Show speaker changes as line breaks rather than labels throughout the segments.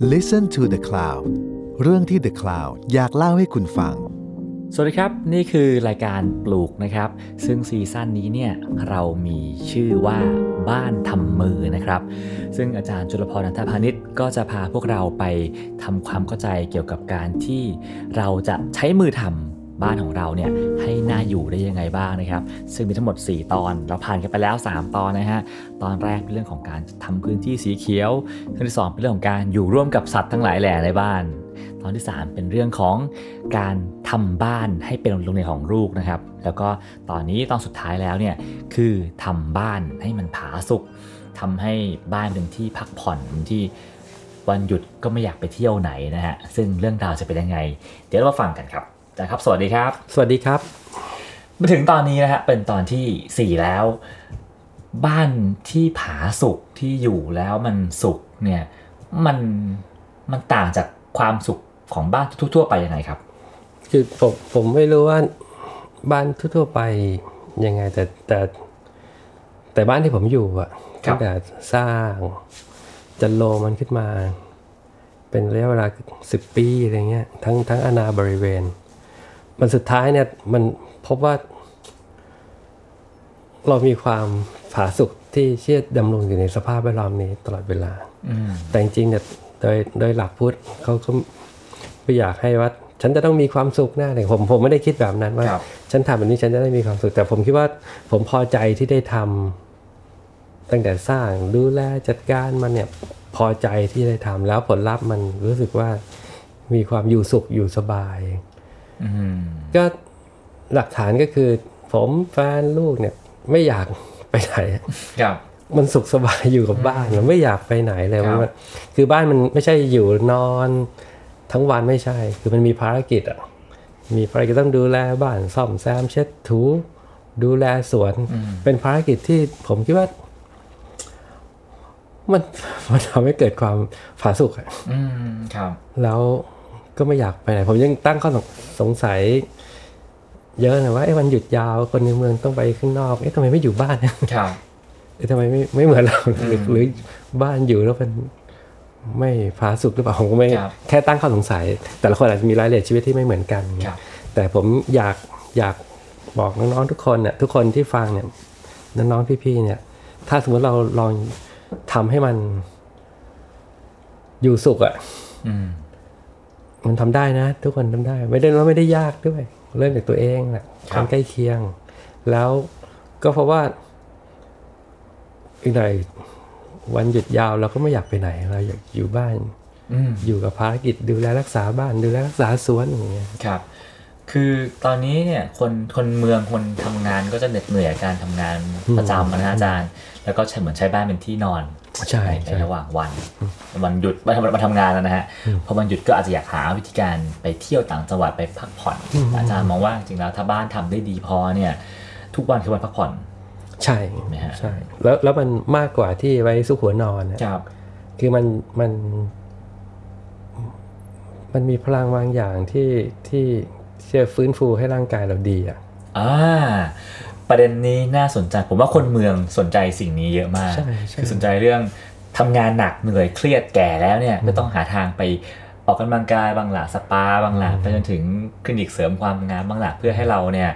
Listen to the Cloud เรื่องที่ The Cloud อยากเล่าให้คุณฟัง
สวัสดีครับ นี่คือรายการปลูกนะครับ ซึ่งซีซั่นนี้เนี่ยเรามีชื่อว่าบ้านทำมือนะครับ ซึ่งอาจารย์จุลพรนันทพาณิชย์ก็จะพาพวกเราไปทำความเข้าใจเกี่ยวกับการที่เราจะใช้มือทำ บ้านของเราเนี่ยให้น่าอยู่ได้ยังไงบ้างนะครับ ซึ่งมีทั้งหมด 4 ตอน เราผ่านกันไปแล้ว 3 ตอนนะฮะ ตอนแรกเป็นเรื่องของการทำพื้นที่สีเขียวตอนที่ 2 เป็นเรื่องของการอยู่ร่วมกับสัตว์ทั้งหลายแหล่ในบ้าน ตอนที่ 3 เป็นเรื่องของการทำบ้านให้เป็นโรงเรียนของลูกนะครับ แล้วก็ตอนนี้ตอนสุดท้ายแล้วเนี่ยคือทำบ้านให้มันผาสุกทำให้บ้านเป็นที่พักผ่อนเป็นที่วันหยุดก็ไม่อยากไปเที่ยวไหนนะฮะ ซึ่งเรื่องราวจะเป็นยังไง เดี๋ยวเรามาฟังกันครับ อาจารย์ครับ สวัสดีครับ
สวัสดีครับ
มาถึงตอนนี้นะฮะเป็นตอนที่ 4 แล้ว บ้านที่ผาสุกที่อยู่แล้วมันสุกเนี่ยมันมันต่างจากความสุขของบ้านทั่วๆไปยังไงครับ
คือผมผมไม่รู้ว่าบ้านทั่วๆไปยังไงแต่แต่แต่บ้านที่ผมอยู่อะ
ครับ
ตั้งแต่สร้างจันโลมันขึ้นมา เป็นระยะเวลาสิบปีอะไรเงี้ยทั้งทั้งอาณาบริเวณ มันสุดท้ายเนี่ยมันพบว่า เรามีความผาสุกที่เชื่อดำรงอยู่ในสภาพแวดล้อมนี้ตลอดเวลา
อืม
แต่จริงๆเนี่ยโดยโดยหลักพุทธเขาก็ไม่อยากให้ว่าฉันจะต้องมีความสุขหน้าเลยผมผมไม่ได้คิดแบบนั้นว่า
ครับ
ฉันทำแบบนี้ฉันจะได้มีความสุข แต่ผมคิดว่าผมพอใจที่ได้ทำตั้งแต่สร้างดูแลจัดการมันเนี่ยพอใจที่ได้ทำแล้วผลลัพธ์มันรู้สึกว่ามีความอยู่สุขอยู่สบาย
อืม
ก็หลักฐานก็คือ ผมแฟนลูกเนี่ย ไม่อยากไปไหน
ครับ
มันสุขสบายอยู่กับบ้านมันไม่อยากไปไหนเลย
ครับ
มันคือบ้านมันไม่ใช่อยู่นอนทั้งวันไม่ใช่ คือมันมีภารกิจอะมีภารกิจต้องดูแลบ้านซ่อมแซมเช็ดถู ดูแลสวน เป็นภารกิจที่ผมคิดว่า มันมันทำให้เกิดความผาสุกอะ
อืมครับ
แล้ว ก็ไม่อยากไปไหน ผมยังตั้งข้อสงสัย เยอะนะว่าไอ้วันหยุดยาวคนในเมืองต้องไปข้างนอกเอ๊ะทำไมไม่อยู่บ้าน
ครับ
เอ๊ะทำไมไม่ไม่เหมือนเราหรือหรือบ้านอยู่แล้วเป็นไม่ผาสุกหรือเปล่าผมก็ไม่
ครับ
แค่ตั้งข้อสงสัย แต่ละคนอาจจะมีรายละเอียดชีวิตที่ไม่เหมือนกัน
ครับ
แต่ผมอยากอยากบอกน้องๆทุกคนเนี่ยทุกคนที่ฟังเนี่ยน้องๆพี่ๆเนี่ย ถ้าสมมติเราลองทำให้มันอยู่สุขอะ่ะ
อื ม
มันทำได้นะ ทุกคนทำได้ ไม่ได้ว่าไม่ได้ยากด้วย เริ่มจากตัวเองแหละ
ครับ
คนใกล้เคียง แล้วก็เพราะว่าอีกหน่อยวันหยุดยาวเราก็ไม่อยากไปไหน เราอยากอยู่บ้าน
อืม
อยู่กับภารกิจดูแลรักษาบ้านดูแลรักษาสวนอย่างเงี้ย
ครับ คือตอนนี้เนี่ยคนคนเมืองคนทำงานก็จะเหน็ดเหนื่อยกับการทำงานประจำนะอาจารย์ แล้วก็ใช้เหมือนใช้บ้านเป็นที่นอน
ใช่
ใน
ใช่
ระหว่างวันวันหยุดมาทำมาทำงานแล้วนะฮะพอวันหยุดก็อาจจะอยากหาวิธีการไปเที่ยวต่างจังหวัดไปพักผ่อน อาจารย์มองว่าจริงๆแล้วถ้าบ้านทำได้ดีพอเนี่ย ทุกวันคือวันพักผ่อน
ใช่
ไหมฮะ
ใช่แล้วแล้วมันมากกว่าที่ไว้ซุกหัวนอนนะครับคือมันมัน มันมีพลังบางอย่างที่ที่ที่จะฟื้นฟูให้ร่างกายเราดีอะ
อ่า ประเด็นนี้น่าสนใจผมว่าคนเมืองสนใจสิ่งนี้เยอะมาก
ใช่ใช่
คือสนใจเรื่องทำงานหนักเหนื่อยเครียดแก่แล้วเนี่ยก็ต้องหาทางไปออกกำลังกายบางหละสปาบางหละไปจนถึงคลินิกเสริมความงามบางหละเพื่อให้เราเนี่ย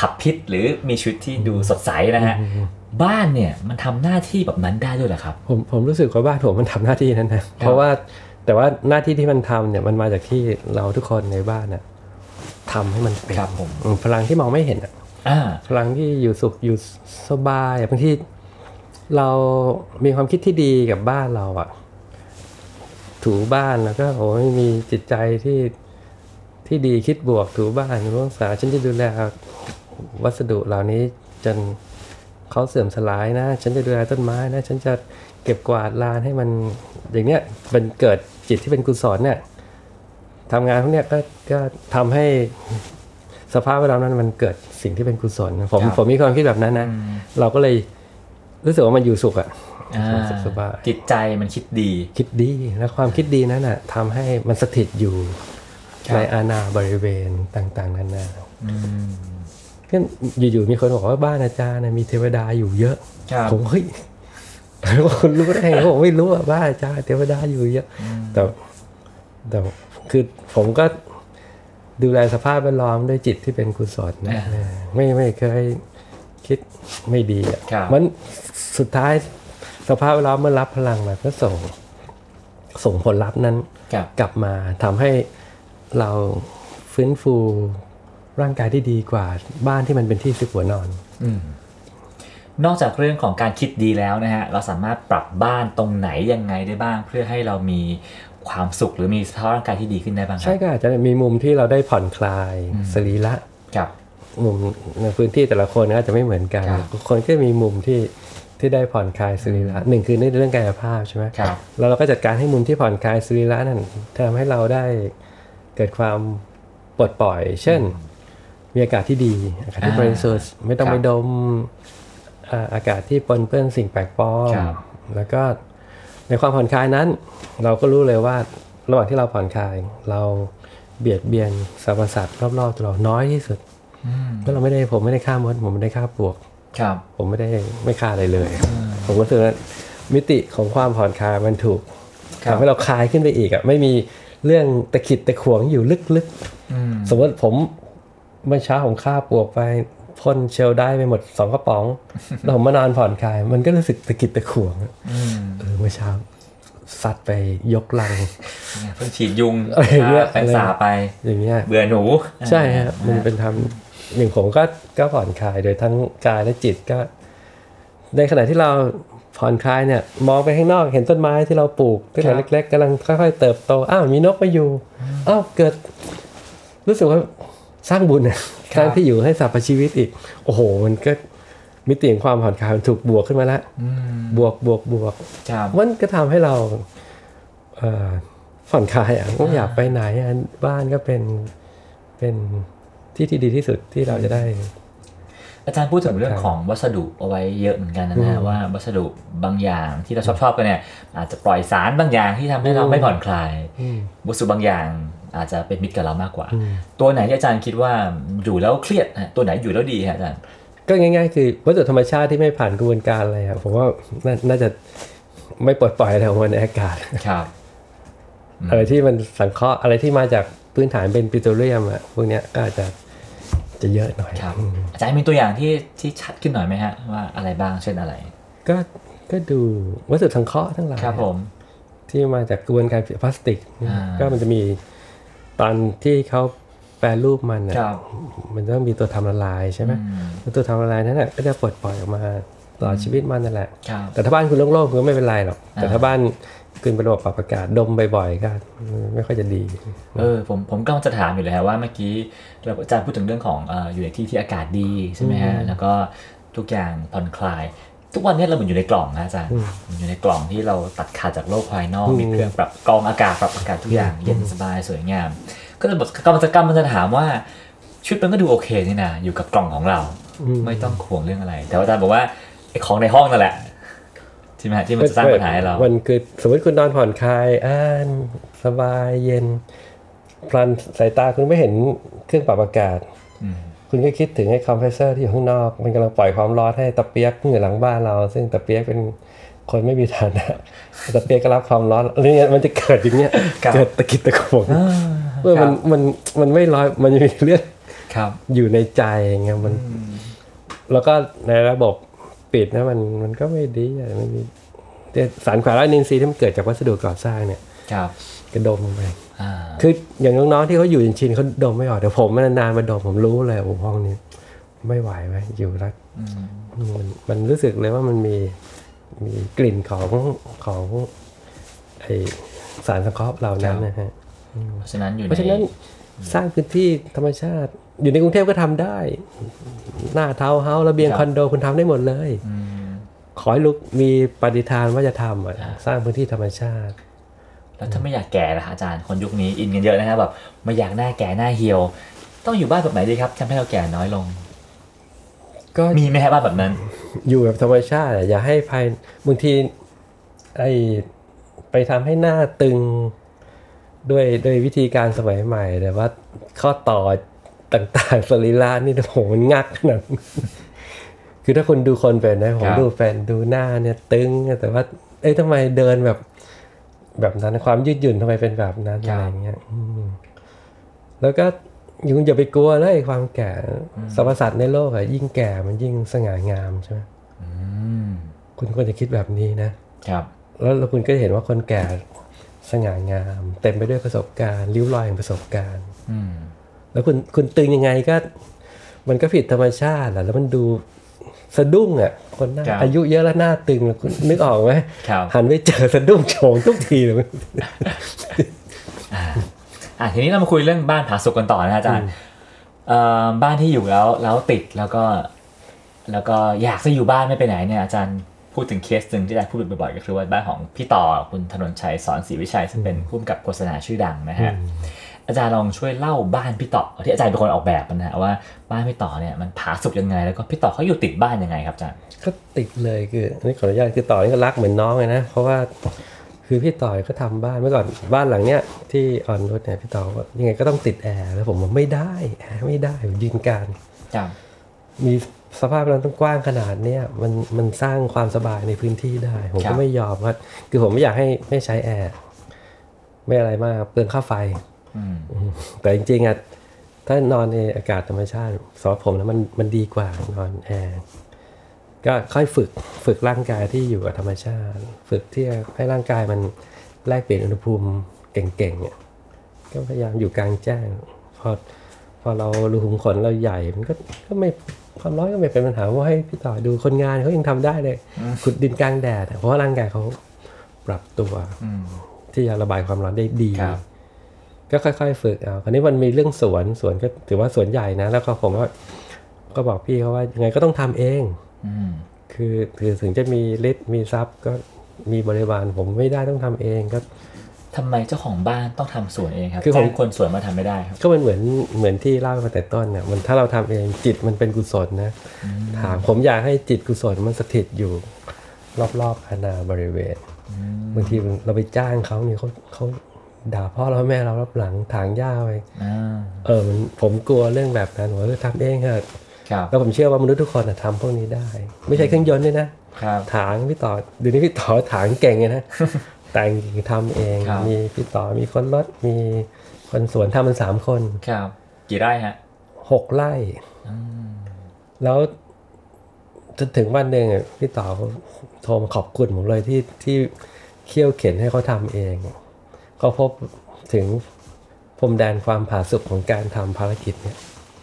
ขับพิษหรือมีชีวิตที่ดูสดใสนะฮะบ้านเนี่ยมันทำหน้าที่แบบนั้นได้ด้วยเหรอครับ
ผมผมรู้สึกว่าบ้านผมมันทำหน้าที่นั้นนะเพราะว่าแต่ว่าหน้าที่ที่มันทำเนี่ยมันมาจากที่เราทุกคนในบ้านน่ะทำให้มันเป็น
ครับผม
อืมพลังที่มองไม่เห็นอะ
อ่า
พลังที่อยู่สุขอยู่สบายอะบางทีเรามีความคิดที่ดีกับบ้านเราอะถูบ้านแล้วก็โอ้ยมีจิตใจที่ที่ดีคิดบวกถูบ้านรักษาฉันจะดูแลวัสดุเหล่านี้จนเขาเสื่อมสลายนะ ฉันจะดูแลต้นไม้นะ ฉันจะเก็บกวาดลานให้มันอย่างเนี้ยมันเกิดจิตที่เป็นกุศลเนี่ยทำงานพวกเนี้ยก็ก็ทำให้ สภาพแวดล้อมนั้นมันเกิดสิ่งที่เป็นกุศลผม
ครับ
ผมมีความคิดแบบนั้นนะ เราก็เลยรู้สึกว่ามันอยู่สุขอะ
อ่า
สุขสบาย
จิตใจมันคิดดี
คิดดีและความคิดดีนั้นน่ะทำให้มันสถิตอยู่
ครับ
ในอาณาบริเวณต่าง ๆนานา
อืม
ก็อยู่ๆมีคนบอกว่าบ้านอาจารย์น่ะมีเทวดาอยู่เยอะ
ครับ
ผมเฮ้ยคุณรู้ได้ไงผมไม่รู้อะบ้าจ้าเทวดาอยู่เยอะแต่แต่คือผมก็ ดูแลสภาพแวดล้อมด้วยจิตที่เป็นกุศลนะไม่ไม่เคยคิดไม่ดีอะ
ครับ
มันสุดท้ายสภาพแวดล้อมเมื่อรับพลังมาก็ส่งส่งผลลัพธ์นั้น
ครับ
กลับมาทำให้เราฟื้นฟูร่างกายที่ดีกว่าบ้านที่มันเป็นที่ซุกหัวนอน
นอกจากเรื่องของการคิดดีแล้วนะฮะเราสามารถปรับบ้านตรงไหนยังไงได้บ้าง เพื่อให้เรามี ความสุขหรือมีสภาพร่างกายที่ดีขึ้นได้บ้างครั
ใช่ก็อาจจะมีมุมที่เราได้ผ่อนคลายสรีระ
ครับ
มุมในพื้นที่แต่ละคนก็อาจจะไม่เหมือนกัน
ครับ
ทุกคนก็มีมุมที่ที่ได้ผ่อนคลายสรีระหนึ่งคือในเรื่องกายภาพใช่ไหม
ครับ
แล้วเราก็จัดการให้มุมที่ผ่อนคลายสรีระนั่นทำให้เราได้เกิดความปลดปล่อย เช่น มีอากาศที่ดีอากาศที่
อ่า
บริสุทธิ์ไม่ต้อง
ครับ
ไปดมอ่าอากาศที่ปนเปื้อนสิ่งแปลกปลอม
ครับ
แล้วก็ ในความผ่อนคลายนั้น เราก็รู้เลยว่าระหว่างที่เราผ่อนคลาย เราเบียดเบียนสรรพสัตว์รอบๆตัวเราน้อยที่สุดเพราะเราไม่ได้ผมไม่ได้ฆ่ามดผมไม่ได้ฆ่าปลวก
ครับ
ผมไม่ได้ไม่ฆ่าอะไรเลย ผมก็รู้สึกว่ามิติของความผ่อนคลายมันถูก
ครับ
ทำให้เราคลายขึ้นไปอีกอะไม่มีเรื่องตะขิดตะขวงอยู่ลึก
อืม
ๆสมมติผมเมื่อเช้าผมฆ่าปลวกไป พ่นเชลได้ไปหมดสองกระป๋องแล้วผมมานอนผ่อนคลาย มันก็รู้สึกตะขิดตะขวงอะ
อืม
เออเมื่อเช้าซัดไปยกลัง
เพิ่งฉีดยุง
อะไรอย่างเงี้ย
แปรงสาไป
อย่างเงี้ย
เบื่อหนู
ใช่ฮะมันเป็นทำอย่างผมก็ก็ผ่อนคลายโดยทั้งกายและจิตก็ ในขณะที่เราผ่อนคลายเนี่ย มองไปข้างนอกเห็นต้นไม้ที่เราปลูกตั้งแต่เล็ก ๆกำลังค่อยๆเติบโตอ้าวมีนกมาอยู่อ้าวเกิด รู้สึกว่า สร้างบุญเนี่ยสร้างที่อยู่ให้สรรพชีวิตอีก โอ้โห มันก็มิติของความผ่อนคลายมันถูกบวกขึ้นมาแล้ว
อืม
บวกบวกบวก
ครับ
มันก็ทำให้เราเอ่อผ่อนคลายอะไม่อยากไปไหนอะบ้านก็เป็นเป็นที่ที่ดีที่สุดที่เราจะได้
อาจารย์พูดถึงเรื่องของวัสดุเอาไว้เยอะเหมือนกันนะฮะว่าวัสดุบางอย่างที่เราชอบชอบๆกันเนี่ยอาจจะปล่อยสารบางอย่างที่ทำให้เราไม่ผ่อนคลายวัสดุบางอย่าง อาจจะเป็นมิตรกับเรามากกว่า ตัวไหนที่อาจารย์คิดว่าอยู่แล้วเครียดฮะตัวไหนอยู่แล้วดีฮะอาจารย์
ก็ง่ายๆ คือวัสดุธรรมชาติที่ไม่ผ่านกระบวนการอะไรครับผมว่าน่าน่าจะไม่ปลดปล่อยอะไรออกมาในอากาศ
ครับ
อะไรที่มันสังเคราะห์อะไรที่มาจากพื้นฐานเป็นปิโตรเลียมอะพวกเนี้ยก็อาจจะจะเยอะหน่อย
ครับอาจารย์มีตัวอย่างที่ที่ชัดขึ้นหน่อยไหมฮะว่าอะไรบ้างเช่นอะไร
ก็ก็ดูวัสดุสังเคราะห์ทั้งหลาย
ครับผม
ที่มาจากกระบวนการพลาสติก
อ่า
ก็มันจะมี ตอนที่เขาแปรรูปมันอะ
ครับ
มันต้องมีตัวทำละลายใช่ไหม
อืม
แล้วตัวทำละลายนั้นน่ะก็จะปลดปล่อยออกมาตลอดชีวิตมันนั่นแหละ
ครับ
แต่ถ้าบ้านคุณโล่งๆคุณก็ไม่เป็นไรหรอก แต่
อ่า
ถ้าบ้านคุณเป็นระบบปรับอากาศดมบ่อยๆก็ไม่ค่อยจะดี
เออผมผมก็จะถามอยู่เลยฮะว่าเมื่อกี้เราอาจารย์พูดถึงเรื่องของเอ่ออยู่ในที่ที่อากาศดีใช่ไหมฮะแล้วก็ทุกอย่างผ่อนคลาย ทุกวันนี้เราเหมือนอยู่ในกล่องนะอาจารย์เหมือนอยู่ในกล่องที่เราตัดขาดจากโลกภายนอกมีเครื่องปรับกรองอากาศปรับอากาศทุกอย่างเย็นสบายสวยงาม ก็เลยบอกกรรมกรรมมันจะถามว่าชีวิตมันก็ดูโอเคนี่นะอยู่กับกล่องของเรา ไม่ต้องห่วงเรื่องอะไร แต่ว่าอาจารย์บอกว่าไอ้ของในห้องนั่นแหละใช่ไหมฮะที่มันจะสร้างปัญหาให้เรา
มันคือสมมติคุณนอนผ่อนคลายอ่านสบายเย็นพลันสายตาคุณไม่เห็นเครื่องปรับอากาศ
อืม
คุณก็คิดถึงไอ้คอมเพรสเซอร์ที่อยู่ข้างนอก มันกำลังปล่อยความร้อนให้ตาเปียกที่อยู่หลังบ้านเรา ซึ่งตาเปียกเป็นคนไม่มีฐานะตาเปียกก็รับความร้อนอะไรเงี้ยมันจะเกิดอย่างเงี้ย
ครับ
เกิดตะกิดตะขวงเมื่อ
ครั
มัน
บ
มันมันไม่ร้อยมันมีเรื่อง
ครับ
อยู่ในใจไงมัน แล้วก็ในระบบปิดนะมันมันก็ไม่ดีอะไม่มีแต่สารขวาร้อยนินทรีย์ที่มันเกิดจากวัสดุก่อสร้างเนี่ย
ครับ
กระดมลงไป
อ่า
คืออย่างน้องๆที่เขาอยู่จริงๆเขาดมไม่ออกแต่ผมมันนานๆมาดมผมรู้เลยโอ้ห้องนี้ไม่ไหวไหมอยู่แล้ว
อืม
มันมันรู้สึกเลยว่ามันมีมีกลิ่นของของไอสารสังเคราะห์เหล่านั้นนะฮะ
เพราะฉะนั้นอยู่
เพราะฉะ
ใน
นั้นสร้างพื้นที่ธรรมชาติ อยู่ในกรุงเทพก็ทำได้ หน้าเทาวน์เฮาส์ระเบียงคอนโดคุณทำได้หมดเลย
อืม
ขอให้ลุกมีปฏิทานว่าจะทำอะสร้างพื้นที่ธรรมชาติ
แล้วถ้าไม่อยากแก่ล่ะอาจารย์คนยุคนี้อินกันเยอะนะครับแบบไม่อยากหน้าแก่หน้าเหี่ยว ต้องอยู่บ้านแบบไหนดีครับทำให้เราแก่น้อยลง
ก็
มีไหมครับบ้านแบบนั้น
อยู่แบบธรรมชาติอะอย่าให้ภายบางทีไอไปทำให้หน้าตึงด้วยด้วยวิธีการสมัยใหม่แต่ว่าข้อต่อต่างๆสรีระนี่โอ้โหมันงักขนาดนั้นคือถ้าคุณดูคนเป็นนะผม
ครับ
ดูเป็นดูหน้าเนี่ยตึง แต่ว่าเอ้ยทำไมเดินแบบ แบบนั้นความยืดหยุ่นทำไมเป็นแบบนั้น
ครั
อะ
บ
ไรเงี้ยอืมแล้วก็ยุงอย่าไปกลัวเลยความแก่สรรพสัตว์ในโลกอะยิ่งแก่มันยิ่งสง่างามใช่ไหม
อืม
คุณควรจะคิดแบบนี้นะครับ แล้วแล้วคุณก็จะเห็นว่าคนแก่สง่างาม เต็มไปด้วยประสบการณ์ริ้วรอยแห่งประสบการณ์
อืม
แล้วคุณคุณตึงยังไงก็ มันก็ผิดธรรมชาติแหละแล้วมันดู สะดุ้งอะคนหน้า
ครับ
อายุเยอะแล้วหน้าตึงคุณนึกออกไหม
ครับ
หันไปเจอสะดุ้งโฉงทุกทีเลย
อะทีนี้เรามาคุยเรื่องบ้านผาสุกกันต่อนะอาจารย์เอ่อบ้านที่อยู่แล้วแล้วติดแล้วก็ แล้วก็อยากจะอยู่บ้านไม่ไปไหนเนี่ยอาจารย์พูดถึงเคสหนึ่งที่อาจารย์พูดบ่อยๆก็คือว่าบ้านของพี่ต่อคุณธนนชัยสอนศรีวิชัยซึ่งเป็นผู้กำกับโฆษณาชื่อดังนะฮะ อาจารย์ลองช่วยเล่าบ้านพี่ต่อที่อาจารย์เป็นคนออกแบบมันนะฮะว่าบ้านพี่ต่อเนี่ยมันผาสุกยังไง แล้วก็พี่ต่อเขาอยู่ติดบ้านยังไงครับอาจารย์
ก็ติดเลยคืออันนี้ขออนุญาตคือต่อนี่ก็รักเหมือนน้องเลยนะ เพราะว่าคือพี่ต่อยก็ทำบ้านเมื่อก่อนบ้านหลังเนี้ยที่อ่อนนุชเนี่ยพี่ต่อว่ายังไงก็ต้องติดแอร์แล้วผมว่าไม่ได้แอร์ไม่ได้ผมยืนการ
ครับ
มีสภาพเราต้องกว้างขนาดเนี้ยมันมันสร้างความสบายในพื้นที่ได้ ผมก็ไม่ยอมครับคือผมไม่อยากให้ไม่ใช้แอร์ไม่อะไรมากเปลืองค่าไฟ แต่จริงๆอะถ้านอนในอากาศธรรมชาติสำหรับผมแล้วมันมันดีกว่านอนแอร์ก็ค่อยฝึกฝึกร่างกายที่อยู่กับธรรมชาติ ฝึกที่จะให้ร่างกายมันแลกเปลี่ยนอุณหภูมิเก่งๆเนี่ยก็พยายามอยู่กลางแจ้ง พอพอเรารูขุมขนเราใหญ่มันก็ก็ไม่ความร้อนก็ไม่เป็นปัญหาว่าให้พี่ต่อดูคนงานเขายังทำได้เลยขุดดินกลางแดดอะเพราะว่าร่างกายเขาปรับตัว
อืม
ที่จะระบายความร้อนได้ดี
ครับ
ก็ค่อยๆ ฝึกเอาคราวนี้มันมีเรื่องสวนสวนก็ถือว่าสวนใหญ่นะ แล้วก็ผมก็ก็บอกพี่เขาว่ายังไงก็ต้องทำเอง
อืม
คือคือถึงจะมีฤทธิ์มีทรัพย์ก็มีบริวารผมไม่ได้ต้องทำเองก็
ทำไมเจ้าของบ้านต้องทำสวนเองครับ
คือผม
จ้างคนสวนมาทำไม่ได้ครับ
ก็มันเหมือนเหมือนที่เล่ามาแต่ต้นเนี่ยมันถ้าเราทำเองจิตมันเป็นกุศลนะถามผมอยากให้จิตกุศลมันสถิตอยู่รอบๆอาณาบริเวณบางทีเราไปจ้างเขาเนี่ยเขาเขา ด่าพ่อเราแม่เรารับหลังถางหญ้าไป
อ่า
เออมันผมกลัวเรื่องแบบนั้นผมก็ทำเองเถอะ
ครับ
แล้วผมเชื่อว่ามนุษย์ทุกคนน่ะทำพวกนี้ได้ ไม่ใช่เครื่องยนต์ด้วยนะ
ครับ
ถางพี่ต่อเดี๋ยวนี้พี่ต่อถางเก่งไงนะแต่งทำเอง
ครับ
มีพี่ต่อมีคนรถมีคนสวนทำมันสามคน
ครับ กี่ไร่ฮะ
หกไร่แล้วจนถึงวันหนึ่งอะพี่ต่อเขาโทรมาขอบคุณผมเลยที่ที่เคี่ยวเข็นให้เขาทำเอง เขาพบถึงพรมแดนความผาสุกของการทำภารกิจเนี่ย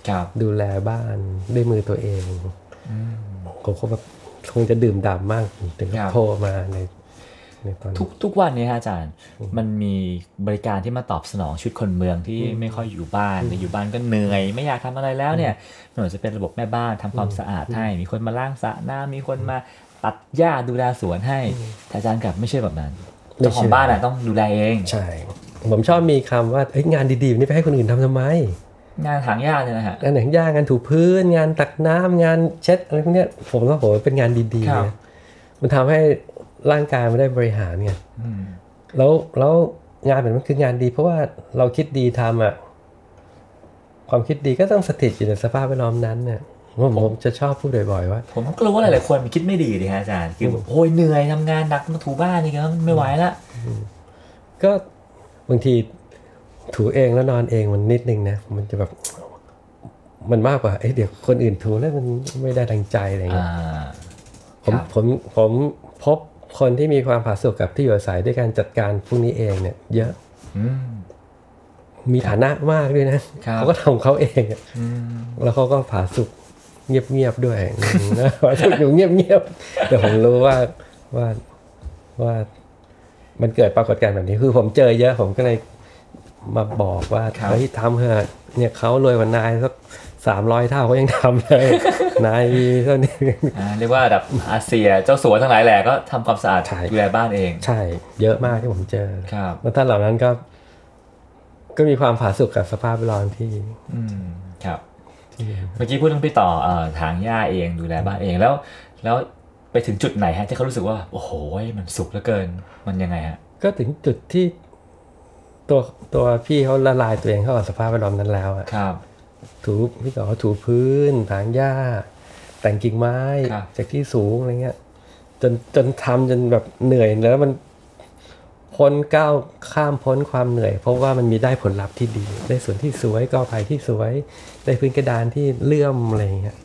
ครับ
ดูแลบ้านด้วยมือตัวเองผมก็แบบคงจะดื่มด่ำมากถึงกับ
ครับ
โทรมาในในตอน
ทุกทุกวันนี้ฮะอาจารย์มันมีบริการที่มาตอบสนองชุดคนเมืองที่ไม่ค่อยอยู่บ้านหรืออยู่บ้านก็เหนื่อย ไม่อยากทำอะไรแล้วเนี่ยไม่ว่าจะเป็นระบบแม่บ้านทำความสะอาดให้ มีคนมาล้างสระน้ำมีคนมาตัดหญ้าดูแลสวนให้แต่อาจารย์กลับไม่ใช่แบบนั้น เจ้าของบ้านอะต้องดูแลเอง
ใช่ ผมชอบมีคำว่าเอ้ยงานดีๆนี่ไปให้คนอื่นทำทำไม
งานถางหญ้าเนี่ยนะฮะ
งานหนังย่างงานถูพื้น งานตักน้ำงานเช็ดอะไรพวกเนี้ยผมว่าผมเป็นงานดี
ครั
ๆ
บ
นะมันทำให้ร่างกายมันได้บริหารไง
อืม
แล้วแล้วงานแบบนั้นคืองานดี เพราะว่าเราคิดดีทำอะความคิดดีก็ต้องสถิตอยู่ในสภาพแวดล้อมนั้นเนี่ย ผมผมจะชอบพูดบ่อยๆว่า
ผมก็รู้ว่าหลายๆคนมันคิดไม่ดีดิฮะอาจารย์คือแบบโอ้ยเหนื่อยทำงานหนักมาถูบ้านนี่ก็ไม่ไหวละ
ก็บางทีถูเองแล้วนอนเองมันนิดนึงนะมันจะแบบมันมากกว่าเอ้ยเดี๋ยวคนอื่นถูแล้วมันไม่ได้ดังใจอะไร
อ่า
เงี้ยผม
ครับ
ผมผมพบคนที่มีความผาสุกกับที่อยู่อาศัยด้วยการจัดการพวกนี้เองเนี่ย เยอะ
อืม
มีฐานะมากด้วยนะครับเขาก็ทำเขาเองอะ
อืม
แล้วเขาก็ผาสุก เงียบๆด้วยอืมนะผาสุกอยู่เงียบๆแต่ผมรู้ว่าว่าว่ามันเกิดปรากฏการณ์แบบนี้คือผมเจอเยอะผมก็เลยมาบอกว่า
ครับ
เฮ้ยทำเถอะเนี่ยเขารวยกว่านายสักสามร้อยเท่าเขายังทำเลยนายมีเท่านี้
อ่าเรียกว่าแบบอาเซียเจ้าสัวทั้งหลายแหล่ก็ทำความสะอาด
ใช่
ดูแลบ้านเอง
ใช่ เยอะมากที่ผมเจอ
ครับ
แล้วท่านเหล่านั้นก็ ก็มีความผาสุกกับสภาพแวดล้อมที่
อืมครับ เมื่อกี้พูดเรื่องพี่ต่อเอ่อถางหญ้าเองดูแลบ้านเองแล้ว แล้วไปถึงจุดไหนฮะที่เขารู้สึกว่า โอ้โหมันสุกเหลือเกินมันยังไงฮะ
ก็ถึงจุดที่ ตัวตัวพี่เขาละลายตัวเองเข้ากับสภาพแวดล้อมนั้นแล้วอะ
ครับ
ถูพี่ต่อเขาถูพื้นถางหญ้า แต่งกิ่งไม้
ครับ
จากที่สูงอะไรเงี้ยจนจนทำจนแบบเหนื่อยแล้วมัน พ้นก้าวข้ามพ้นความเหนื่อย เพราะว่ามันมีได้ผลลัพธ์ที่ดี ได้ส่วนที่สวยกอไผ่ที่สวย ได้พื้นกระดานที่เลื่อมอะไรเงี้ย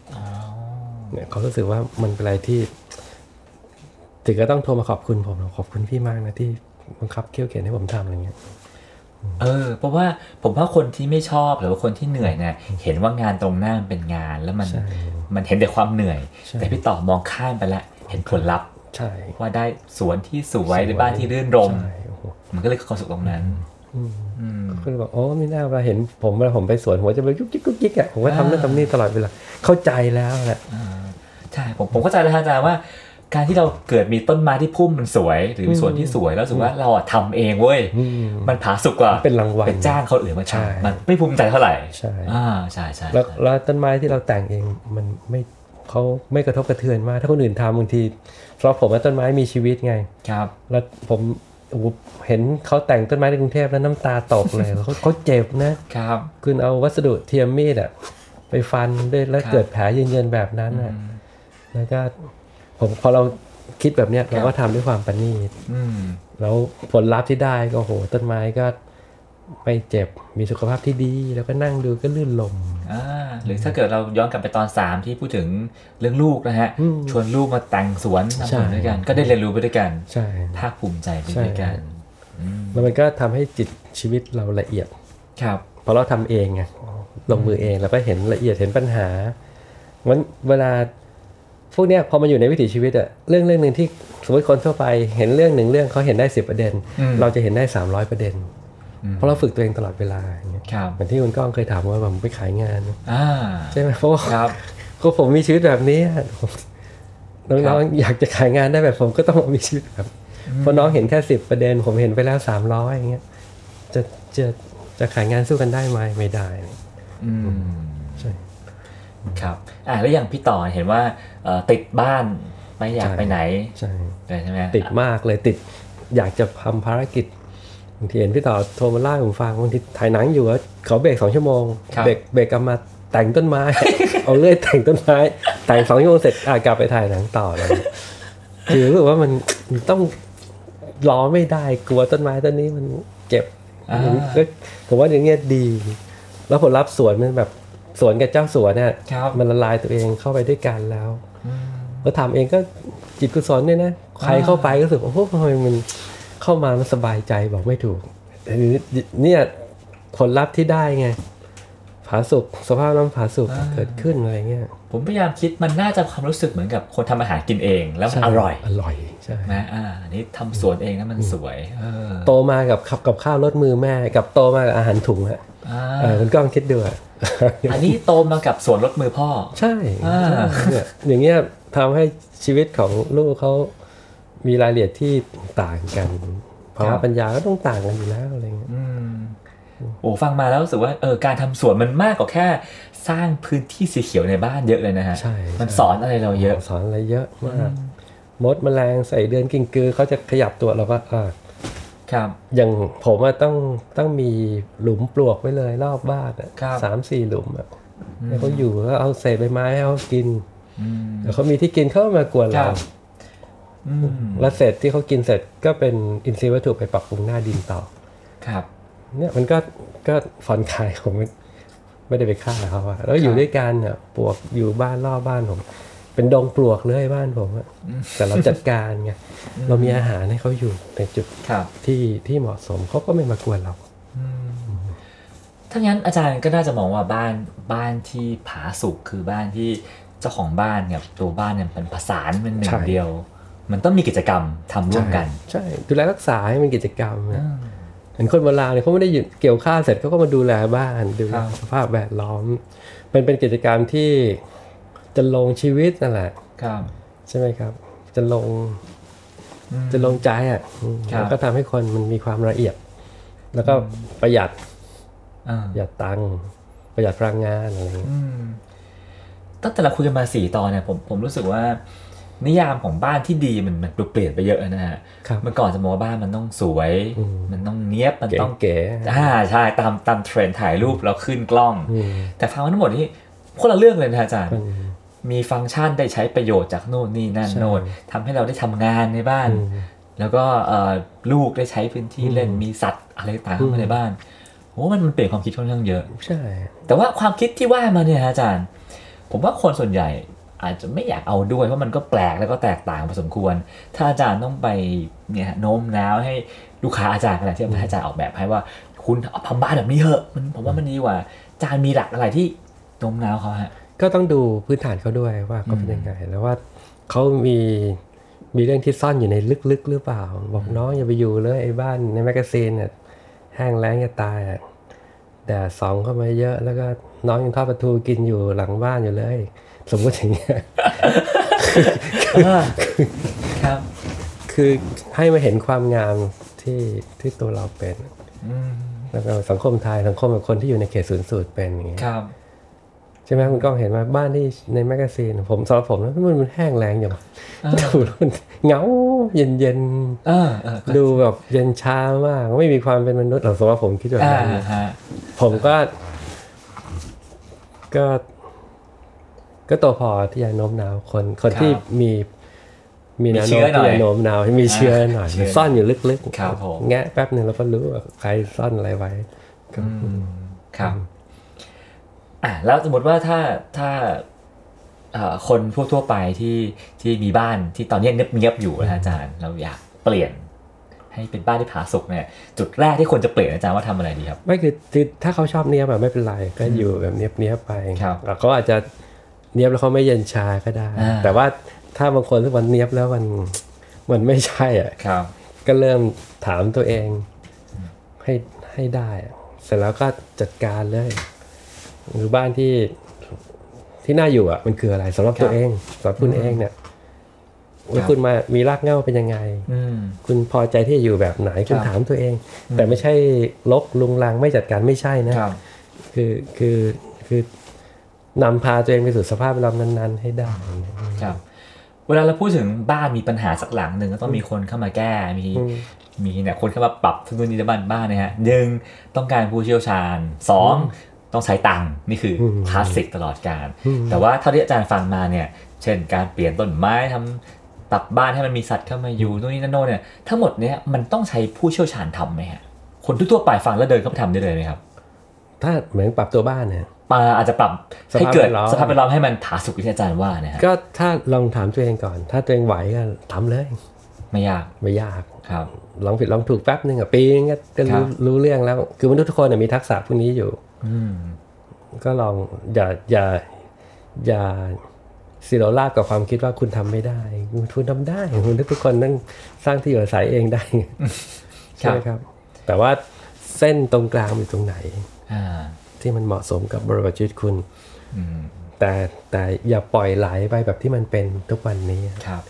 เนี่ยเขารู้สึกว่ามันเป็นอะไรที่ ถึงก็ต้องโทรมาขอบคุณผมขอบคุณพี่มากนะที่บังคับเขี่ยวเข็นให้ผมทำอะไรเงี้ย
เออเพราะว่าผมว่าคนที่ไม่ชอบหรือว่าคนที่เหนื่อยเนี่ยเห็นว่างานตรงหน้ามันเป็นงานแล้วมัน
ใช่
มันเห็นแต่ความเหนื่อย
ใช่
แต่พี่ต่อมองข้ามไปแล้วเห็นผลลัพธ์
ใช่
ว่าได้สวนที่สวยในบ้านที่รื่นรม
ใช่โอ้โห
มันก็เลยความสุขตรงนั้นอืม
ก็เลยบอกโอ้ไม่น่าเวลาเห็นผมเวลาผมไปสวนผมจะไปยุกยิกยุกยิกอะผมก็ทำนั่นทำนี่ตลอดเวลาเข้าใจแล้วแหละ
ใช่ผมผมเข้าใจเลยครับอาจารย์ว่า การที่เราเกิดมีต้นไม้ที่พุ่มมันสวย หรือมีสวนที่สวยแล้วรู้สึกว่าเราอะทำเองเว้ย
อืม
มันผาสุกกว่า
เป็นรางวัล
ไปจ้างคนอื่นมา
ใช่
ทำมันไม่ภูมิใจเท่าไหร่
ใช่
อ่าใช่ใช่
แล้วแล้วต้นไม้ที่เราแต่งเองมันไม่เขาไม่กระทบกระเทือนมากถ้าคนอื่นทำบางที เพราะผมว่าต้นไม้มีชีวิตไง
ครับ
แล้วผมโอ้โหเห็นเขาแต่งต้นไม้ในกรุงเทพแล้วน้ำตาตกเลยเขาเขาเจ็บนะครับคุณเอาวัสดุเทียมมีดอะไปฟันด้วยแล้ว
ครับ
เกิดแผลเย็นๆแบบนั้นอะแล้วก็ผมพอเราคิดแบบเนี้ยเราก็ทำด้วยความประณีต
อืม
แล้วผลลัพธ์ที่ได้ก็โหต้นไม้ก็ไม่เจ็บมีสุขภาพที่ดี แล้วก็นั่งดูก็ลื่นลม
อ่า หรือถ้าเกิดเราย้อนกลับไปตอน 3 ที่พูดถึงเรื่องลูกนะฮะ
อืม
ชวนลูกมาแต่งสวนทำสวน
ใช่
ด้วยกัน ก็ได้เรียนรู้ไปด้วยกัน
ใช่
ภาคภูมิใจไปด้วยกันอืม
แล้วมันก็ทำให้จิตชีวิตเราละเอียด
ครับ
เพราะเราทำเองไงลงมือเองแล้วก็เห็นละเอียดเห็นปัญหามันเวลาพวกเนี้ยพอมาอยู่ในวิถีชีวิตอะเรื่องเรื่องหนึ่งที่สมมติคนทั่วไป เห็นเรื่องหนึ่งเรื่องเขาเห็นได้สิบประเด็น
อืม
เราจะเห็นได้สามร้อยประเด็น เพราะเราฝึกตัวเองตลอดเวลาอย่างเงี้ย
ครับ
เหมือนที่คุณก้องเคยถามว่าผมไปขายงาน
อ่า
ใช่ไหมเพราะว่า
ครับ
ก็ผมมีชีวิตแบบนี้อะผมน้องๆอยากจะขายงานได้แบบผมก็ต้องมีชีวิตแบบเพราะน้องเห็นแค่สิบประเด็น ผมเห็นไปแล้วสามร้อยอย่างเงี้ยจะจะจะขายงานสู้กันได้ไหมไม่ได้
อืม
ใช่
ครับอ่าแล้วอย่างพี่ต่อเห็นว่าเอ่อติดบ้านไม่อยาก
ใช่
ไปไหน
ใช่
เลยใช่ไหม
ติดมากเลยติดอยากจะทำภารกิจบางทีเห็นพี่ต่อโทรมาเล่าให้ผมฟังบางทีถ่ายหนังอยู่อะเขาเบรกสองชั่วโมง
ครับ
เบรกเบรกกลับมาแต่งต้นไม้ เอาเลื่อยแต่งต้นไม้ แต่งสองชั่วโมงเสร็จอะกลับไปถ่ายหนังต่อเลยคือรู้สึกว่ามันมันต้องรอไม่ได้กลัวต้นไม้ต้นนี้มันเจ็บ
อ่า
ก็ผมว่าอย่างเงี้ยดี แล้วผลลัพธ์สวนมันแบบสวนกับเจ้าสวนเนี่ย
ครับ
มันละลายตัวเองเข้าไปด้วยกันแล้วแล้วทำเองก็จิตกุศลเนี่ยนะใครเข้าไปก็รู้สึกว่าโอ้โหทำไมมัน เข้ามามันสบายใจบอกไม่ถูกแต่เนี่ยผลลัพธ์ที่ได้ไงผาสุกสภาพน้ำผาสุก
อ่า
เกิดขึ้นอะไรเงี้ย
ผมพยายามคิดมันน่าจะความรู้สึกเหมือนกับคนทำอาหารกินเอง แล้วมัน
ใช่
อร่อย
อร่อยใช่
นะอ่าอันนี้ทำสวนเองแล้วมันสวยเออ
โตมากับขับกับข้าวรถมือแม่ กับโตมากับอาหารถุงอะ
อ่า
เออคุณก้องคิดดูอะ
อันนี้โตมากับสวนรถมือพ่อ
ใช่
อ่า
ใช่เนี่ยอย่างเงี้ยทำให้ชีวิตของลูกเขา มีรายละเอียดที่ต่างกันภาวะปัญญาก็ต้องต่างกันอยู่แล้วอะไรเงี้ย
อืมโอ้ฟังมาแล้วรู้สึกว่าเออการทำสวนมันมากกว่าแค่ สร้างพื้นที่สีเขียวในบ้านเยอะเลยนะฮะ
ใช่
มัน
ใช่
สอนอะไรเราเยอะ
สอนอะไรเยอะมากมดแมลงใส่เดือนกิ้งกือเขาจะขยับตัวเราก็อ่า
ครับ
อย่างผมอะต้องต้องมีหลุมปลวกไว้เลยรอบบ้านอะ
ครับ
สามสี่หลุมอะให้เขาอยู่แล้วเอาเศษใบไม้ให้เขากิน
อืม
เดี๋ยวเขามีที่กินเขาก็มากวน
ครั
เรา
บอืม
แล้วเสร็จที่เขากินเสร็จก็เป็นอินทรีย์วัตถุไปปรับปรุงหน้าดินต่อ
ครับ
เนี่ยมันก็ก็ผ่อนคลายผมไม่ไม่ได้ไปฆ่าเขาอะแล้วอยู่ด้วยกันเนี่ยปลวกอยู่บ้านรอบบ้านผมเป็นดงปลวกเลยบ้านผมอะแต่เราจัดการไงเรามีอาหารให้เขาอยู่ในจุด
ครับ
ที่ที่เหมาะสมเขาก็ไม่มากวนเรา
ถ้างั้นอาจารย์ก็น่าจะมองว่าบ้านบ้านที่ผาสุกคือบ้านที่เจ้าของบ้านกับตัวบ้านเนี่ยเป็นผสานเป็นหนึ่
ใช่
งเดียว มันต้องมีกิจกรรมทำร่วมกัน
ใช่ ดูแลรักษาให้มันกิจกรรมนะเห็นคนโบราณเนี่ยเขาไม่ได้หยุดเกี่ยวข้าวเสร็จเขาก็มาดูแลบ้านดูแล
ครับ
สภาพแวดล้อมเป็นเป็นกิจกรรมที่จะลงชีวิตนั่นแหละ
ครับ
ใช่ไหมครับ จะลง
อืม
จะลงใจอะอืม
ครับ
แล้วก็ทำให้คนมันมีความละเอียด แล้วก็ประหยัด
อ่า
ประหยัดตังค์ประหยัดพลังงานอะไรอย่างเงี้ย
อืมตั้งแต่เราคุยกันมาสี่ตอนเนี่ยผมผมรู้สึกว่า นิยามของบ้านที่ดีมันมันเปลี่ยนไปเยอะนะฮะ
ครับ
เมื่อก่อนจะมองว่าบ้านมันต้องสวย
อืม
มันต้องเนี้ยบมันต้อง
เก๋ๆ
อ่าใช่ตามตามเทรนด์ถ่ายรูปแล้วขึ้นกล้อง
อืม
แต่ฟังมาทั้งหมดนี่คนละเรื่องเลยนะอาจารย์
มัน
มีฟังก์ชันได้ใช้ประโยชน์จากโน่นนี่นั่น
ใช่
โน่นทำให้เราได้ทำงานในบ้าน แล้วก็เอ่อลูกได้ใช้พื้นที่เล่นมีสัตว์อะไรต่างๆเข้ามาในบ้านโอ้มันมันเปลี่ยนความคิดค่อนข้างเยอะ
ใช่
แต่ว่าความคิดที่ว่ามาเนี่ยฮะอาจารย์ ผมว่าคนส่วนใหญ่ อาจจะไม่อยากเอาด้วยเพราะมันก็แปลกแล้วก็แตกต่างพอสมควร ถ้าอาจารย์ต้องไปเนี่ยฮะโน้มน้าวให้ลูกค้าอาจารย์ขณะที่อาจารย์ออกแบบให้ว่าคุณเอาทำบ้านแบบนี้เถอะมันผมว่ามันดีกว่าอาจารย์มีหลักอะไรที่โน้มน้าวเขาฮะ
ก็ต้องดูพื้นฐานเขาด้วยว่าเขาเป็นยังไงแล้วว่าเขามีมีเรื่องที่ซ่อนอยู่ในลึกๆหรือเปล่า บอกน้องอย่าไปอยู่เลยไอ้บ้านในแมกกาซีนเนี่ยแห้งแล้งจะตายอะแดดสองเข้ามาเยอะ แล้วก็น้องยังทอดปลาทูกินอยู่หลังบ้านอยู่เลย สมมติอย่างเงี้ย
ครับ
คือให้มาเห็นความงามที่ที่ตัวเราเป็น
อืม
แล้วก็สังคมไทยสังคมกับคนที่อยู่ในเขตศูนย์สูตรเป็นอย่างเงี้ย
ครับ
ใช่ไหมคุณก้องเห็นไหมบ้านที่ในแมกกาซีน ผมสำหรับผมนะมันมันแห้งแรงอย่าง
อ่า
ดูแล้วมันเหงาเย็นเย็น
เออเออ
ๆดูแบบเย็นช้ามากไม่มีความเป็นมนุษย์หรอกสำหรับผมคิดแบบ
อ่า
นั้น
ฮะ
ผมก็ ก็ ก็โตพอที่จะโน้มน้าวคนคนที่มีมีแนวโน้มที่จะโน้มน้าวให้มีเชื้อหน่อยมันซ่อนอยู่ลึก
ครับผม
แงะแป๊บหนึ่งแล้วก็รู้ว่าใครซ่อนอะไรไว้
อืมครับอะแล้วสมมติว่าถ้าถ้าเอ่อคนทั่วทั่วๆไปที่ที่มีบ้านที่ตอนนี้เงียบเงียบๆอยู่นะอาจารย์ เราอยากเปลี่ยนให้เป็นบ้านที่ผาสุกเนี่ยจุดแรกที่ควรจะเปลี่ยนอาจารย์ว่าทำอะไรดีครับ
ไม่คือคือถ้าเขาชอบเนี้ยแบบไม่เป็นไรก็อยู่แบบเนี้ยบเนี้ยบไป
ครับ
แล้วเขาอาจจะ เนี้ยบแล้วเขาไม่เย็นชาก็ได้
อ่า
แต่ว่าถ้าบางคนที่มันเนี้ยบแล้วมันมันไม่ใช่อะ
ครับ
ก็เริ่มถามตัวเองให้ให้ได้อะเสร็จแล้วก็จัดการเลยหรือบ้านที่ที่น่าอยู่อะ มันคืออะไรสำหรับตัวเองสำหรับคุณเองเนี่ยว่าคุณมามีรากเหง้าเป็นยังไง
อืม
คุณพอใจที่จะอยู่แบบไหนคุณ
ครับ
ถามตัวเอง แต่ไม่ใช่ลกลุงลังไม่จัดการไม่ใช่นะ
ครับ
คือคือคือ นำพาตัวเองไปสู่สภาพแวดล้อมนั้นๆ ให้ได้
ครับเวลาเราพูดถึงบ้านมีปัญหาสักหลังหนึ่งก็ต้องมีคนเข้ามาแก้ มีมีเนี่ยคนเข้ามาปรับทุนนี้ในบ้านบ้านนะฮะหนึ่งต้องการผู้เชี่ยวชาญสองต้องใช้ตังค์นี่คืออคลาสสิกตลอดการ แต่ว่าเท่าที่อาจารย์ฟังมาเนี่ยเช่นการเปลี่ยนต้นไม้ทำปรับบ้านให้มันมีสัตว์เข้ามาอยู่นู่นนี่นั่นโน่นเนี่ยทั้งหมดเนี้ยมันต้องใช้ผู้เชี่ยวชาญทำไหมฮะคนทั่วๆไปฟังแล้วเดินเข้าไปทำได้เลยไหมครับ
ถ้าเหมือนปรับตัวบ้านเนี่ย
ปาอาจจะปรับ
สภาพ
ให้เกิด
แวดล้อม
สภาพแวดล้อมให้มันผาสุกที่อาจารย์ว่านะฮะ
ก็ถ้าลองถามตัวเองก่อน ถ้าตัวเองไหวก็ทำเลย
ไม่ยาก
ไม่ยาก
ครับ
ลองผิดลองถูกแป๊บหนึ่งอะปีนึงก็ก็
ครั
รู้
บ
รู้เรื่องแล้ว คือมนุษย์ทุกคนนะมีทักษะพวกนี้อยู่
อืม
ก็ลองอย่าอย่าอย่าสิโรราบกับความคิดว่าคุณทำไม่ได้ คุณทำได้ คุณทุกคนต้องสร้างที่อยู่อาศัยเองได้ใช่ไหมครับ แต่ว่าเส้นตรงกลางอยู่ตรงไหน
อ่า
ที่มันเหมาะสมกับบริบทชีวิตคุณ
อืม
แต่แต่อย่าปล่อยไหลไปแบบที่มันเป็นทุกวันนี้
ครับ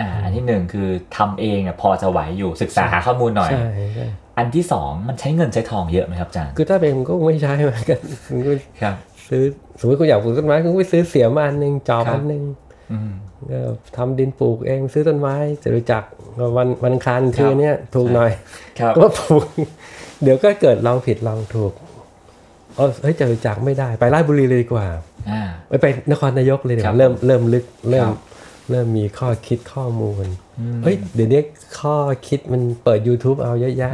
อ่าอันที่หนึ่งคือทำเองอะพอจะไหวอยู่ศึกษาหาข้อมูลหน่อย
ใช่ใช่
อันที่สองมันใช้เงินใช้ทองเยอะไหมครับอาจารย์
คือถ้าเป็นก็ไม่ใช่เหมือนกันคุณก็
ครับ
ซื้อสมมติคุณอยากปลูกต้นไม้คุณก็ไปซื้อเสียมอันหนึ่งจอบ
ครับ
อันหนึ่ง
อืม
ก็ทำดินปลูกเองซื้อต้นไม้จะรู้จักวันวันอังคารคือเนี้ยถูกหน่อย
ครับ
ก็ปลูกเดี๋ยวก็เกิดลองผิดลองถูก เออเฮ้ยจะรู้จักไม่ได้ไปราชบุรีเลยดีกว่า
อ่า
ไปไปนครนายกเลยดีก
ครั
ว่า
บ
เริ่มเริ่มลึกเริ่
ค
ม
รับ
เริ่มมีข้อคิดข้อมูล
อืม
เฮ้ยเดี๋ยวนี้ข้อคิดมันเปิด YouTube เอาเยอะแยะ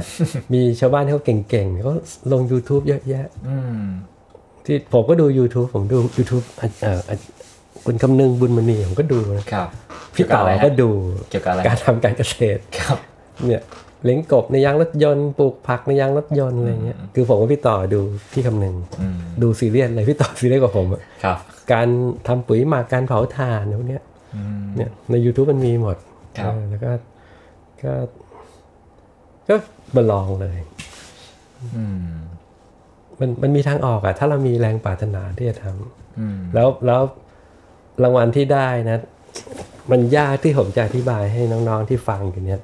มีชาวบ้านที่เขาเก่งๆเขาลง YouTube เยอะแยะ
อืม
ที่ผมก็ดู YouTube ผมดู YouTube อะเอ่ออะคุณคำนึงบุญมณีผมก็ดูนะครับพี่ต่อ
เกี่ยวกับอะไรฮะ
ก็ดู
เกี่ยวกับอะไร
การทำการเกษตร
ครับ
เนี่ย เลี้ยงกบในยางรถยนต์ปลูกผักในยางรถยนต์อะไรเงี้ยคือผมกับพี่ต่อดูพี่คำนึง
อืม
ดูซีเรียสเลยพี่ต่อซีเรียสกว่าผมอะ
ครับ
การทำปุ๋ยหมักการเผาถ่านพวกเนี้ย
อืม
เนี่ยใน YouTube มันมีหมด
ครับ
เออแล้วก็ก็ก็มาลองเลย
อืม
มันมันมีทางออกอะถ้าเรามีแรงปรารถนาที่จะทำ
อืม
แล้วแล้วรางวัลที่ได้นะ มันยากที่ผมจะอธิบายให้น้องๆที่ฟังอยู่เนี่ย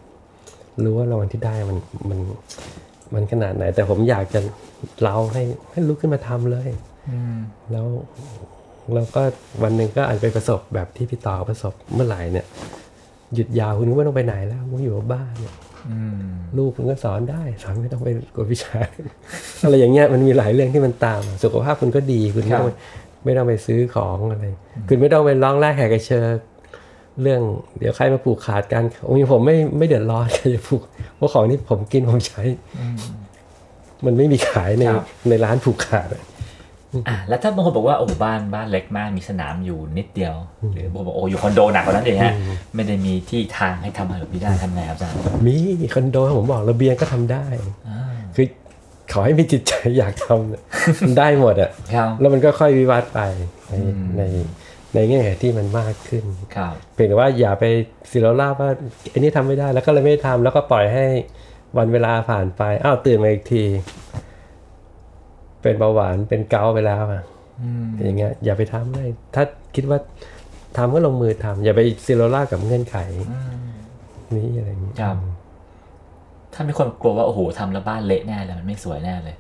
รู้ว่ารางวัลที่ได้มันมันมันขนาดไหน แต่ผมอยากจะเล่าให้ให้ลุกขึ้นมาทำเลย
อืม
แล้วแล้วก็วันหนึ่งก็อาจไปประสบแบบที่พี่ต่อประสบเมื่อไหร่เนี่ย หยุดยาวคุณก็ไม่ต้องไปไหนแล้วคุณอยู่กับบ้านเนี่ย
อืม
ลูกคุณก็สอนได้สอนไม่ต้องไปกวดวิชาอะไรอย่างเงี้ยมันมีหลายเรื่องที่มันตามมาสุขภาพคุณก็ดีคุณไม่ต้องไปไม่ต้องไปซื้อของอะไร คุณไม่ต้องไปร้องแรกแหกกระเชิญ เรื่องเดี๋ยวใครมาผูกขาดกันโอ้ยผมไม่ไม่เดือดร้อนใครจะผูกเพราะของที่ผมกินผมใช้ มันไม่มีขายใน
ครับ
ในร้านผูกขาดอะ
อะแล้วถ้าบางคนบอกว่าโอ้บ้านบ้านเล็กมากมีสนามอยู่นิดเดียว หรือบางคนบอกโอ้อยู่คอนโดหนักกว่านั้นเองฮะไม่ได้มีที่ทางให้ทำอะไรแบบนี้ได้ทำไงครับอาจารย์
มีคอนโดผมบอกระเบียงก็ทำได้
อ่า
คือขอให้มีจิตใจอยากทำเนี่ยมันได้หมดอะ
ครับ
แล้วมันก็ค่อยวิวัฒน์ไปใน
อืม
ในในแง่ที่มันมากขึ้น
ครับ
เพียงแต่ว่าอย่าไปสิโรล่าบว่าอันนี้ทำไม่ได้แล้วก็เลยไม่ทำแล้วก็ปล่อยให้วันเวลาผ่านไปอ้าวตื่นมาอีกที เป็นเบาหวานเป็นเกาต์ไปแล้วอะ
อืม
อย่างเงี้ยอย่าไปทำเลยถ้าคิดว่าทำก็ลงมือทำอย่าไปสิโรล่ากับเงื่อนไข
อืม
นี้อะไรอย่างเงี้ย
ครับถ้ามีคนกลัวว่าโอ้โหทำแล้วบ้านเละแน่เลยมันไม่สวยแน่เลย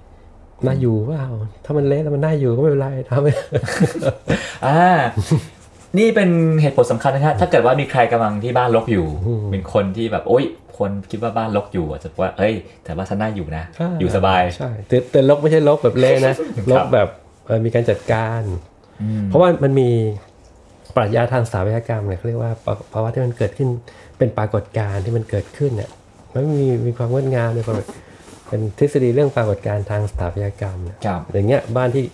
น่าอยู่เปล่าถ้ามันเละแล้วมันน่าอยู่ก็ไม่เป็นไรทำไป
อ่านี่เป็นเหตุผลสำคัญนะครับถ้าเกิดว่ามีใครกำลังที่บ้านรกอยู่ เป็นคนที่แบบโอ๊ยคนคิดว่าบ้านรกอยู่อาจจะว่า เอ้ย แต่ว่าฉันน่าอยู่นะ
ใช่
อยู่สบาย
ใช่แต่แต่ลกไม่ใช่ลกแบบเละนะลกแบบเอ่อมีการจัดการ
อืม
เพราะว่ามันมีปรัชญาทางสถาปัตยกรรมเนี่ยเขาเรียกว่าภาภาวะที่มันเกิดขึ้นเป็นปรากฏการณ์ที่มันเกิดขึ้นเนี่ยมันมีมีความงดงามในความ เป็นทฤษฎีเรื่องปรากฏการณ์ทางสถาปัตยกรรมเนี่ย
ครับ
อย่างเงี้ยบ้านที่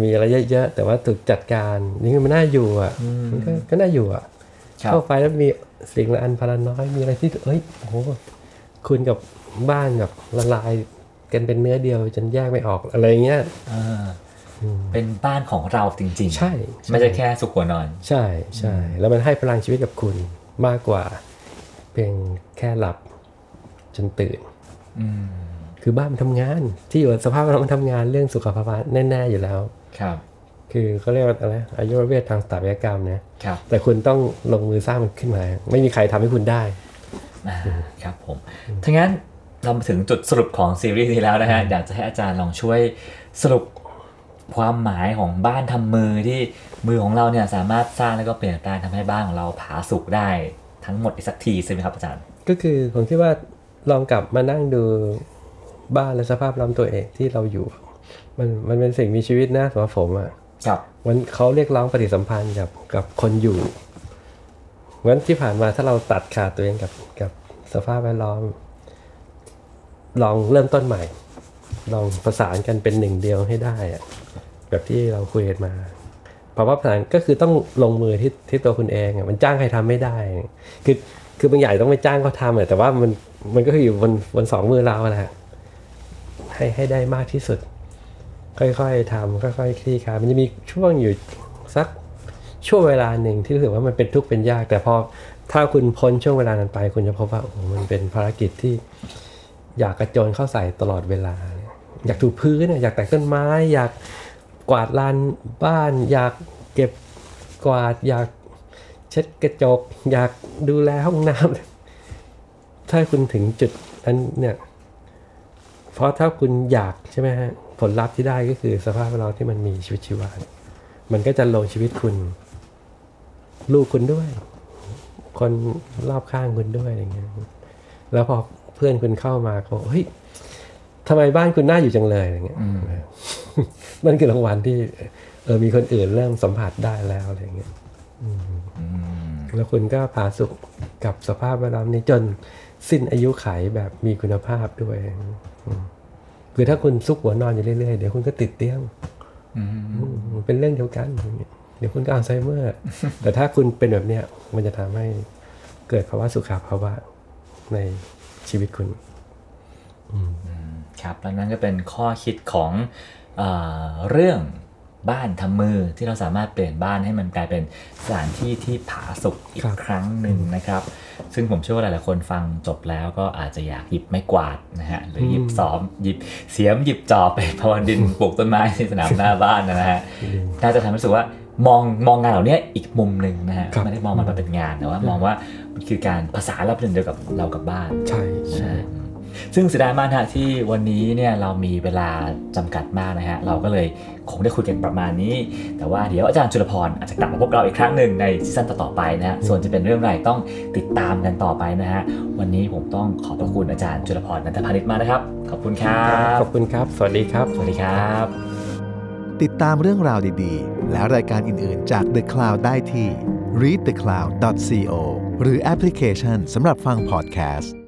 มีอะไรเยอะๆแต่ว่าถูกจัดการนี่มันน่าอยู่อะมันก็ก็น่าอยู่อะ
ครับ
เข้าไปแล้วมีสิ่งละอันพลาน้อยมีอะไรที่เอ้ยโอ้โหคุณกับบ้านแบบละลายกันเป็นเนื้อเดียวจนแยกไม่ออกอะไรเงี้ย
อ่าเป็นบ้านของเราจริงๆ
ใช่ใช่
ไม่ใช่แค่สุขหัวนอน
ใช่ใช่แล้วมันให้พลังชีวิตกับคุณมากกว่า เพียงแค่หลับจนตื่น
อืม
คือบ้านมันทำงาน ที่อยู่สภาพเรามันทำงานเรื่องสุขภาพแน่ๆอยู่แล้ว
ครับ
คือเขาเรียกว่าอะไรอายุรเวททางสถาปัตยกรรมนะครับ แต่คุณต้องลงมือสร้างมันขึ้นมา ไม่มีใครทำให้คุณได้
อ่าครับผมถ้างั้นเรามาถึงจุดสรุปของซีรีส์นี้แล้วนะฮะอยากจะให้อาจารย์ลองช่วยสรุปความหมายของบ้านทำมือที่มือของเราเนี่ยสามารถสร้างแล้วก็เปลี่ยนแปลงทำให้บ้านของเราผาสุกได้ทั้งหมดอีกสักทีใช่ไหมครับอาจารย์
ก็คือผมคิดว่าลองกลับมานั่งดู บ้านและสภาพลำตัวเองที่เราอยู่ มันมันเป็นสิ่งมีชีวิตนะสำหรับผมอะ
ครับ
มันเขาเรียกร้องปฏิสัมพันธ์กับกับคนอยู่งั้นที่ผ่านมาถ้าเราตัดขาดตัวเองกับกับสภาพแวดล้อม ลองเริ่มต้นใหม่ ลองประสานกันเป็นหนึ่งเดียวให้ได้อะแบบที่เราคุยกันมาภาวะประสานก็คือต้องลงมือที่ที่ตัวคุณเองอะมันจ้างใครทำไม่ได้ คือคือบางอย่างต้องไปจ้างเขาทำอะแต่ว่ามันมันก็คืออยู่บนบนสองมือเราแหละ ให้ให้ได้มากที่สุด ค่อยๆทำค่อยๆคลี่คลายมันจะมีช่วงอยู่สักช่วงเวลาหนึ่งที่รู้สึกว่ามันเป็นทุกข์เป็นยาก แต่พอถ้าคุณพ้นช่วงเวลานั้นไป คุณจะพบว่าโอ้มันเป็นภารกิจที่อยากกระโจนเข้าใส่ตลอดเวลา อยากถูพื้นอะอยากแต่งต้นไม้ อยากกวาดลานบ้าน อยากเก็บกวาด อยากเช็ดกระจก อยากดูแลห้องน้ำถ้าคุณถึงจุดนั้นเนี่ย เพราะถ้าคุณอยากใช่ไหมฮะผลลัพธ์ที่ได้ก็คือสภาพแวดล้อมที่มันมีชีวิตชีวา มันก็จะลงชีวิตคุณ ลูกคุณด้วย คนรอบข้างคุณด้วยอะไรเงี้ยแล้วพอเพื่อนคุณเข้ามาเขาบอกเฮ้ยทำไมบ้านคุณน่าอยู่จังเลยอะไรเงี้ยนั่นคือรางวัลที่ เออมีคนอื่นเริ่มสัมผัสได้แล้วอะไรเงี้ยอืมแล้วคุณก็ผาสุกกับสภาพแวดล้อมนี้จนสิ้นอายุไขแบบมีคุณภาพด้วย คือถ้าคุณซุกหัวนอนอยู่เรื่อยๆ เดี๋ยวคุณก็ติดเตียงอืมมันเป็นเรื่องเดียวกันอย่างเงี้ยเดี๋ยวคุณก็อัลไซเมอร์ แต่ถ้าคุณเป็นแบบเนี้ยมันจะทำให้เกิดภาวะสุขภาวะในชีวิตคุณ
ครับ และนั่นก็เป็นข้อคิดของเออเรื่อง บ้านทำมือที่เราสามารถเปลี่ยนบ้านให้มันกลายเป็นสถานที่ที่ผาสุกอีก
ครับ
ครั้งหนึ่งนะครับ ซึ่งผมเชื่อว่าหลายๆคนฟังจบแล้วก็อาจจะอยากหยิบไม้กวาดนะฮะหรือหยิบซ้อมหยิบเสียมหยิบจอบไปพรวนดินปลูกต้นไม้ในสนามหน้าบ้านนะฮะน่าจะทำให้รู้สึกว่ามองมองงานเหล่านี้อีกมุมหนึ่งนะฮะ
ครับ
ไม่ได้มองมันมาเป็นงานแต่ว่ามองว่ามันคือการภาษานเราเป็นเดียวกับเรากับบ้าน
ใช่ใช่
ซึ่งเสียดายมากนะฮะที่วันนี้เนี่ยเรามีเวลาจำกัดมากนะฮะเราก็เลยคงได้คุยกันประมาณนี้ แต่ว่าเดี๋ยวอาจารย์จุลพรอาจจะกลับมาพบเราอีกครั้งหนึ่งในซีซั่นต่อๆไปนะฮะส่วนจะเป็นเรื่องอะไรต้องติดตามกันต่อไปนะฮะวันนี้ผมต้องขอบพระคุณอาจารย์จุลพรนันทพานิชมากนะครับ ขอบคุณครับ
ขอบคุณครับ สวัสดีครับ
สวัสดีครับ
ติดตามเรื่องราวดีๆ และรายการอื่นๆจาก The Cloud ได้ที่ readthecloud.co หรือแอปพลิเคชันสำหรับฟังพอดแคสต์